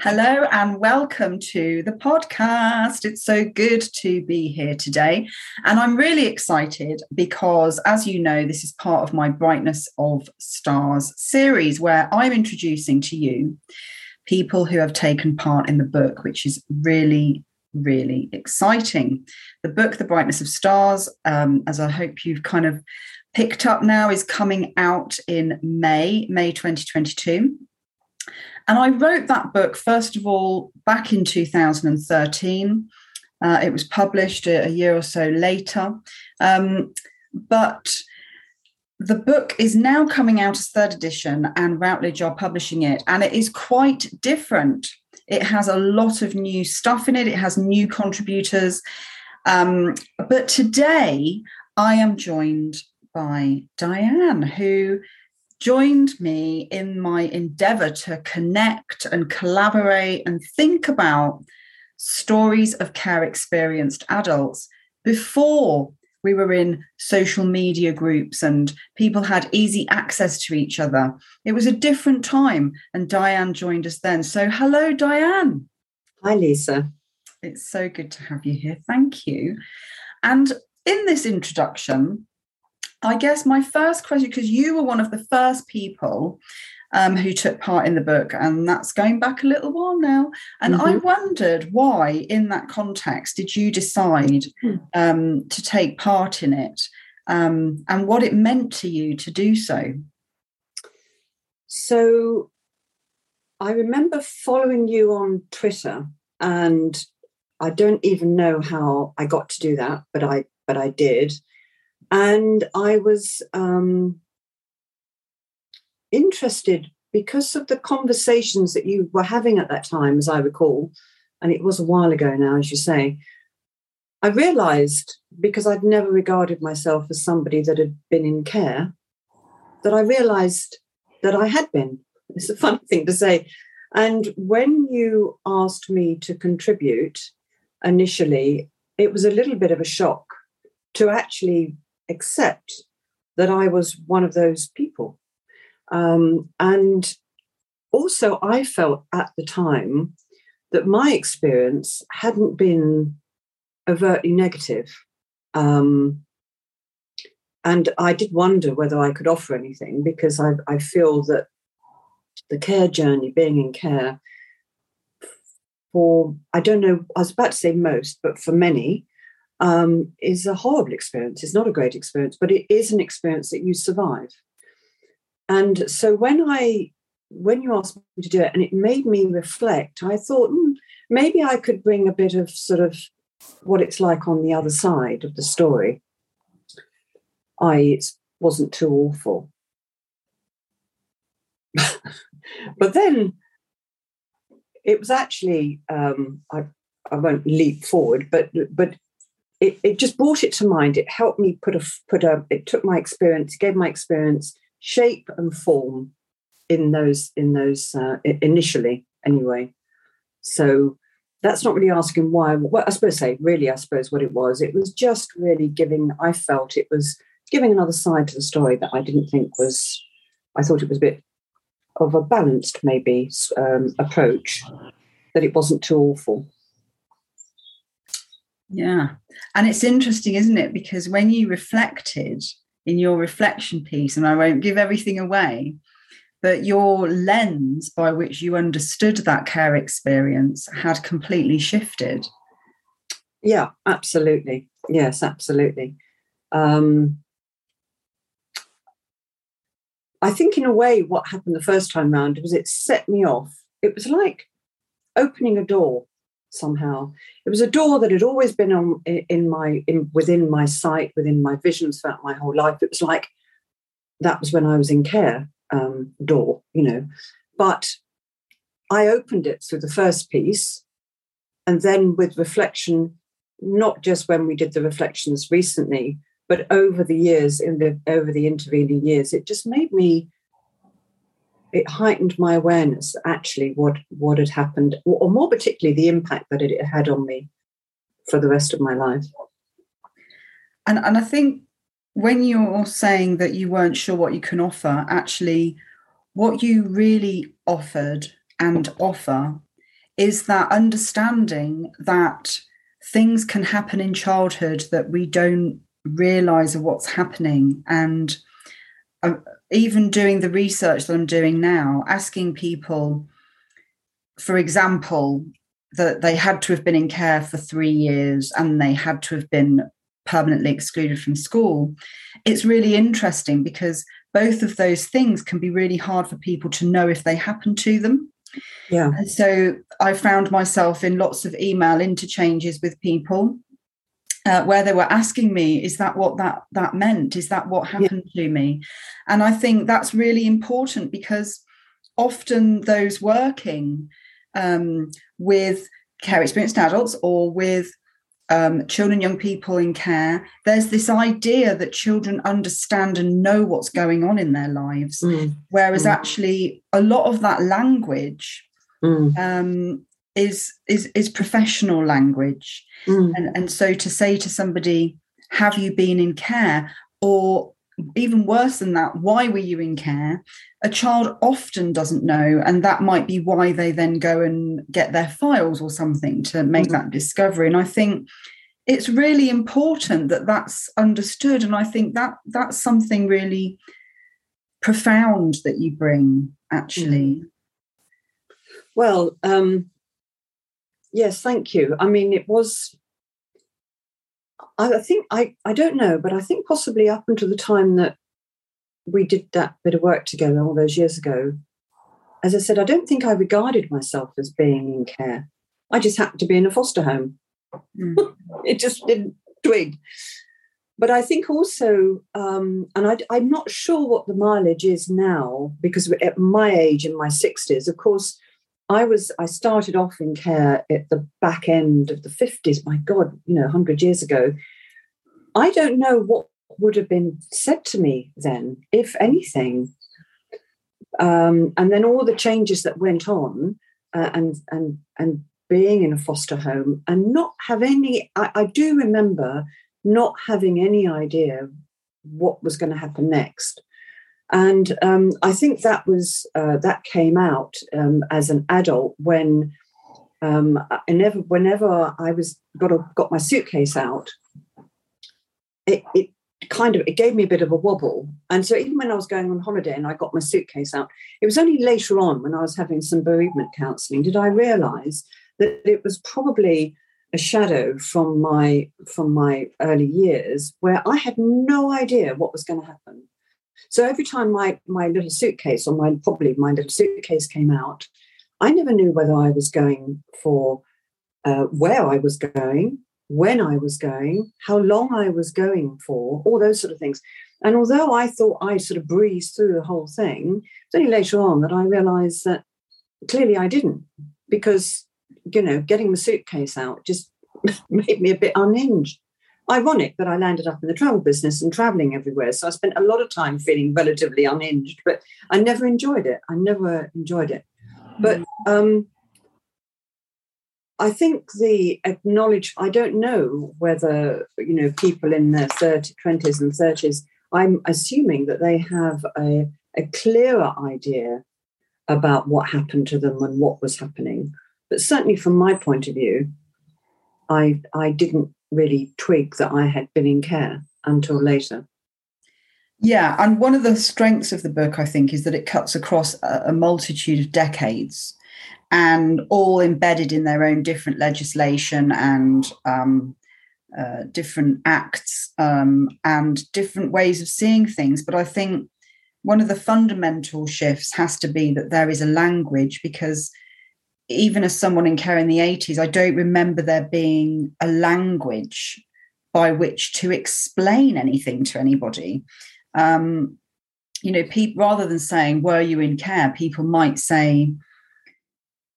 Hello and welcome to the podcast. It's so good to be here today. And I'm really excited because, as you know, this is part of my Brightness of Stars series where I'm introducing to you people who have taken part in the book, which is really, really exciting. The book, The Brightness of Stars, um, as I hope you've kind of picked up now, is coming out in May, May 2022. And I wrote that book, first of all, back in 2013. Uh, it was published a, a, year or so later. Um, but the book is now coming out as third edition, and Routledge are publishing it. And it is quite different. It has a lot of new stuff in it, it has new contributors. Um, but today, I am joined by Diane, who joined me in my endeavor to connect and collaborate and think about stories of care experienced adults before we were in social media groups and people had easy access to each other. It was a different time, and Diane joined us then. So, hello, Diane. Hi, Lisa. It's so good to have you here. Thank you. And in this introduction, I guess my first question, because you were one of the first people um, who took part in the book, and that's going back a little while now. And mm-hmm. I wondered why, in that context, did you decide hmm. um, to take part in it um, and what it meant to you to do so? So I remember following you on Twitter, and I don't even know how I got to do that, but I but I did. And I was um, interested because of the conversations that you were having at that time, as I recall, and it was a while ago now, as you say. I realized, because I'd never regarded myself as somebody that had been in care, that I realized that I had been. It's a funny thing to say. And when you asked me to contribute initially, it was a little bit of a shock to actually accept that I was one of those people. Um, and also, I felt at the time that my experience hadn't been overtly negative. Um, and I did wonder whether I could offer anything because I, I feel that the care journey, being in care, for I don't know, I was about to say most, but for many, um, is a horrible experience. It's not a great experience, but it is an experience that you survive. And so when I when you asked me to do it, and it made me reflect, I thought mm, maybe I could bring a bit of sort of what it's like on the other side of the story. I it wasn't too awful. but then it was actually um, I, I won't leap forward, but but it, it just brought it to mind. It helped me put a put a. It took my experience, gave my experience shape and form in those in those uh, initially anyway. So that's not really asking why. Well, I suppose say really, I suppose what it was. It was just really giving. I felt it was giving another side to the story that I didn't think was. I thought it was a bit of a balanced maybe um, approach. That it wasn't too awful. Yeah. And it's interesting, isn't it? Because when you reflected in your reflection piece, and I won't give everything away, but your lens by which you understood that care experience had completely shifted. Yeah, absolutely. Yes, absolutely. Um, I think, in a way, what happened the first time round was it set me off. It was like opening a door somehow. It was a door that had always been on in my in within my sight, within my visions throughout my whole life. It was like that was when I was in care um, door, you know. But I opened it through the first piece, and then with reflection, not just when we did the reflections recently, but over the years, in the over the intervening years, it just made me it heightened my awareness actually what what had happened or more particularly the impact that it had on me for the rest of my life. And and i think when you're saying that you weren't sure what you can offer actually what you really offered and offer is that understanding that things can happen in childhood that we don't realize of what's happening. And uh, even doing the research that i'm doing now asking people for example that they had to have been in care for three years and they had to have been permanently excluded from school it's really interesting because both of those things can be really hard for people to know if they happen to them. Yeah. And so i found myself in lots of email interchanges with people uh, where they were asking me, "Is that what that that meant? Is that what happened yeah. to me?" And I think that's really important because often those working um, with care experienced adults or with um, children, young people in care, there's this idea that children understand and know what's going on in their lives, mm. whereas mm. actually a lot of that language mm. um, is is is professional language mm. and and so to say to somebody have you been in care or even worse than that why were you in care a child often doesn't know and that might be why they then go and get their files or something to make mm. that discovery and i think it's really important that that's understood and i think that that's something really profound that you bring actually mm. well um Yes, thank you. I mean, it was. I think I I don't know, but I think possibly up until the time that we did that bit of work together all those years ago, as I said, I don't think I regarded myself as being in care. I just happened to be in a foster home. Mm. it just didn't twig. But I think also, um, and I, am not sure what the mileage is now, because at my age, in my 60s, of course, I was I started off in care at the back end of the 50s. My God, you know, 100 years ago. I don't know what would have been said to me then, if anything. Um, and then all the changes that went on, uh, and and and being in a foster home, and not have any. I, I do remember not having any idea what was going to happen next. And um, I think that was uh, that came out um, as an adult when um, whenever, whenever I was got a, got my suitcase out, it, it kind of it gave me a bit of a wobble. And so even when I was going on holiday and I got my suitcase out, it was only later on when I was having some bereavement counselling did I realise that it was probably a shadow from my from my early years where I had no idea what was going to happen. So every time my my little suitcase or my probably my little suitcase came out, I never knew whether I was going for uh, where I was going, when I was going, how long I was going for, all those sort of things. And although I thought I sort of breezed through the whole thing, it's only later on that I realised that clearly I didn't, because you know, getting the suitcase out just made me a bit unhinged ironic that I landed up in the travel business and traveling everywhere. So I spent a lot of time feeling relatively unhinged, but I never enjoyed it. I never enjoyed it. But um, I think the acknowledge, I don't know whether, you know, people in their 30, 20s and 30s, I'm assuming that they have a, a clearer idea about what happened to them and what was happening. But certainly from my point of view, I I didn't really twig that I had been in care until later. Yeah, and one of the strengths of the book, I think, is that it cuts across a, multitude of decades and all embedded in their own different legislation and um, uh, different acts um, and different ways of seeing things. But I think one of the fundamental shifts has to be that there is a language because even as someone in care in the 80s, I don't remember there being a language by which to explain anything to anybody. Um, you know, people rather than saying, "Were you in care?" people might say,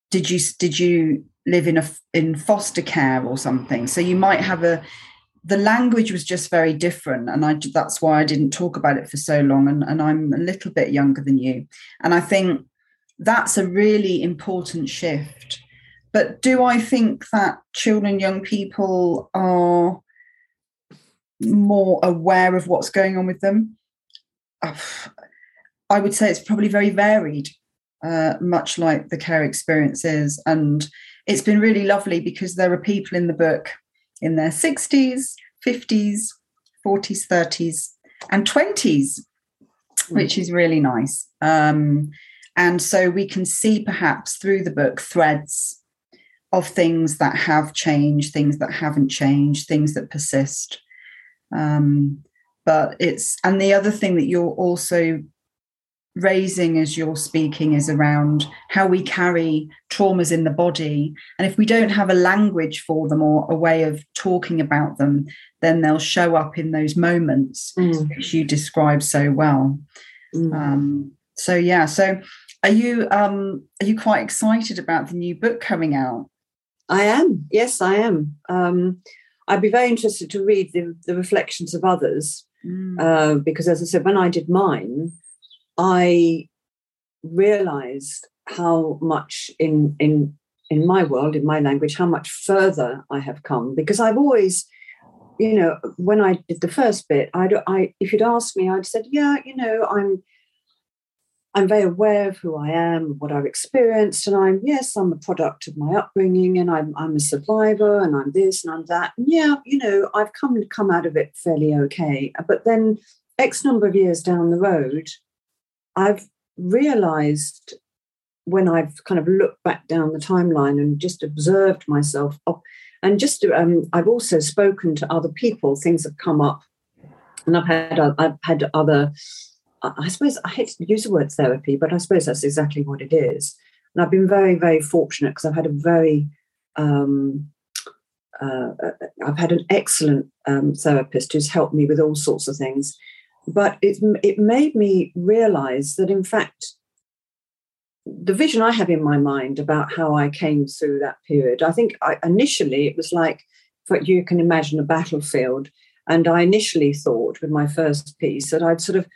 "Did you did you live in a in foster care or something?" So you might have a the language was just very different, and I that's why I didn't talk about it for so long. And, and I'm a little bit younger than you, and I think that's a really important shift. But do I think that children, young people are more aware of what's going on with them? I would say it's probably very varied, uh, much like the care experiences. And it's been really lovely because there are people in the book in their 60s, 50s, 40s, 30s, and 20s, which mm. is really nice. Um, and so we can see perhaps through the book threads of things that have changed, things that haven't changed, things that persist. Um, but it's, and the other thing that you're also raising as you're speaking is around how we carry traumas in the body. And if we don't have a language for them or a way of talking about them, then they'll show up in those moments, mm. which you describe so well. Mm. Um, so yeah, so are you um, are you quite excited about the new book coming out? I am. Yes, I am. Um, I'd be very interested to read the, the reflections of others mm. uh, because, as I said, when I did mine, I realized how much in in in my world, in my language, how much further I have come because I've always, you know, when I did the first bit, I, I if you'd asked me, I'd said, yeah, you know, I'm I'm very aware of who I am, what I've experienced, and I'm yes, I'm a product of my upbringing, and I'm I'm a survivor, and I'm this and I'm that. And yeah, you know, I've come come out of it fairly okay. But then, X number of years down the road, I've realised when I've kind of looked back down the timeline and just observed myself, and just um, I've also spoken to other people. Things have come up, and I've had I've had other I suppose I hate to use the word therapy, but I suppose that's exactly what it is. And I've been very, very fortunate because I've had a very, um, uh, I've had an excellent um, therapist who's helped me with all sorts of things. But it, it made me realize that, in fact, the vision I have in my mind about how I came through that period, I think I, initially it was like, you can imagine a battlefield. And I initially thought with my first piece that I'd sort of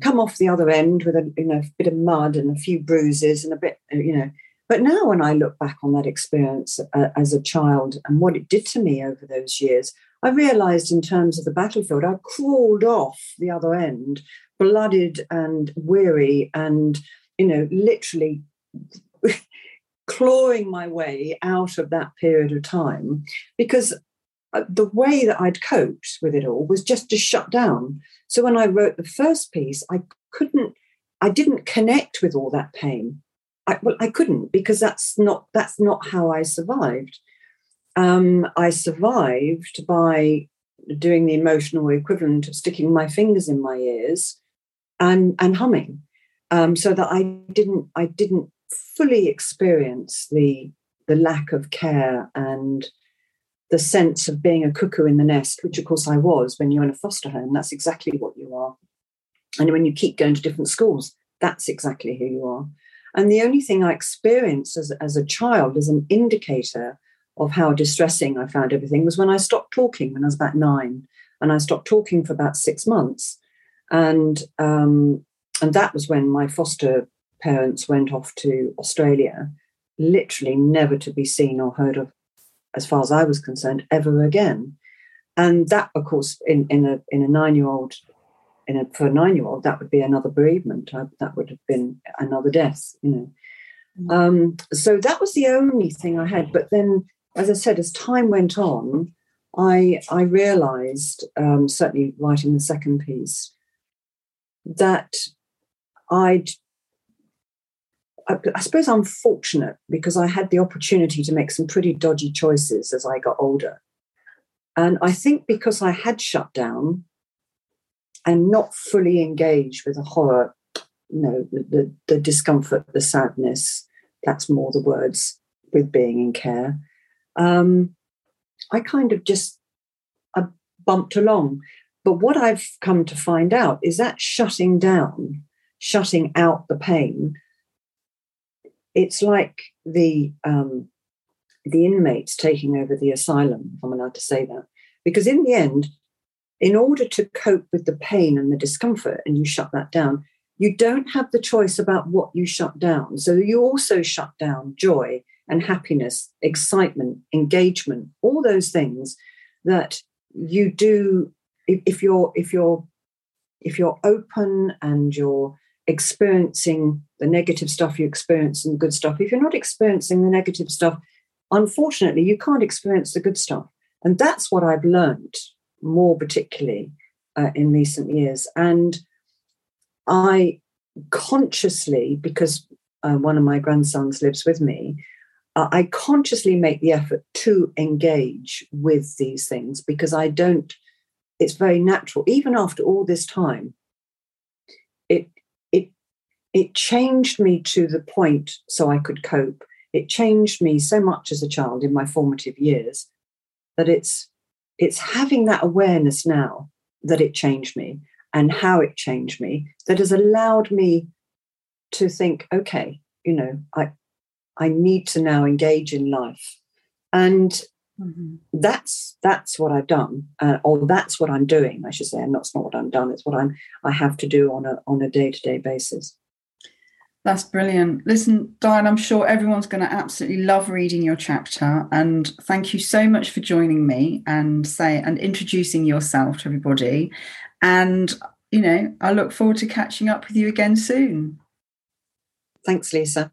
come off the other end with a you know bit of mud and a few bruises and a bit you know. But now when i look back on that experience uh, as a child and what it did to me over those years i realized in terms of the battlefield i crawled off the other end blooded and weary and you know literally clawing my way out of that period of time. Because uh, the way that I'd coped with it all was just to shut down. So when I wrote the first piece, I couldn't, I didn't connect with all that pain. I, well, I couldn't because that's not that's not how I survived. Um, I survived by doing the emotional equivalent of sticking my fingers in my ears and and humming, um, so that I didn't I didn't fully experience the the lack of care and the sense of being a cuckoo in the nest, which of course I was when you're in a foster home. That's exactly what you are. And when you keep going to different schools, that's exactly who you are. And the only thing I experienced as, as a child as an indicator of how distressing I found everything was when I stopped talking when I was about nine. And I stopped talking for about six months. And um, and that was when my foster parents went off to Australia, literally never to be seen or heard of as far as I was concerned, ever again. And that, of course, in, in a in a nine year old, in a for a nine year old, that would be another bereavement. That would have been another death, you know. Mm. Um, so that was the only thing I had. But then, as I said, as time went on, I I realised, um, certainly writing the second piece, that I'd I, suppose I'm fortunate because I had the opportunity to make some pretty dodgy choices as I got older. And I think because I had shut down and not fully engaged with the horror, you know, the, the, the discomfort, the sadness, that's more the words with being in care. Um, I kind of just I bumped along. But what I've come to find out is that shutting down, shutting out the pain, it's like the um, the inmates taking over the asylum, if I'm allowed to say that. Because in the end, in order to cope with the pain and the discomfort, and you shut that down, you don't have the choice about what you shut down. So you also shut down joy and happiness, excitement, engagement, all those things that you do if, you're if you're if you're open and you're experiencing the negative stuff you experience and the good stuff. If you're not experiencing the negative stuff, unfortunately, you can't experience the good stuff. And that's what I've learned more particularly uh, in recent years. And I consciously, because uh, one of my grandsons lives with me, uh, I consciously make the effort to engage with these things because I don't, it's very natural. Even after all this time, it changed me to the point so I could cope. It changed me so much as a child in my formative years that it's it's having that awareness now that it changed me and how it changed me that has allowed me to think okay you know i i need to now engage in life and mm-hmm. that's that's what i've done uh, or that's what i'm doing i should say and that's not what i'm done it's what i'm i have to do on a on a day-to-day basis that's brilliant. Listen, Diane, I'm sure everyone's going to absolutely love reading your chapter. And thank you so much for joining me and say and introducing yourself to everybody. And you know, I look forward to catching up with you again soon. Thanks, Lisa.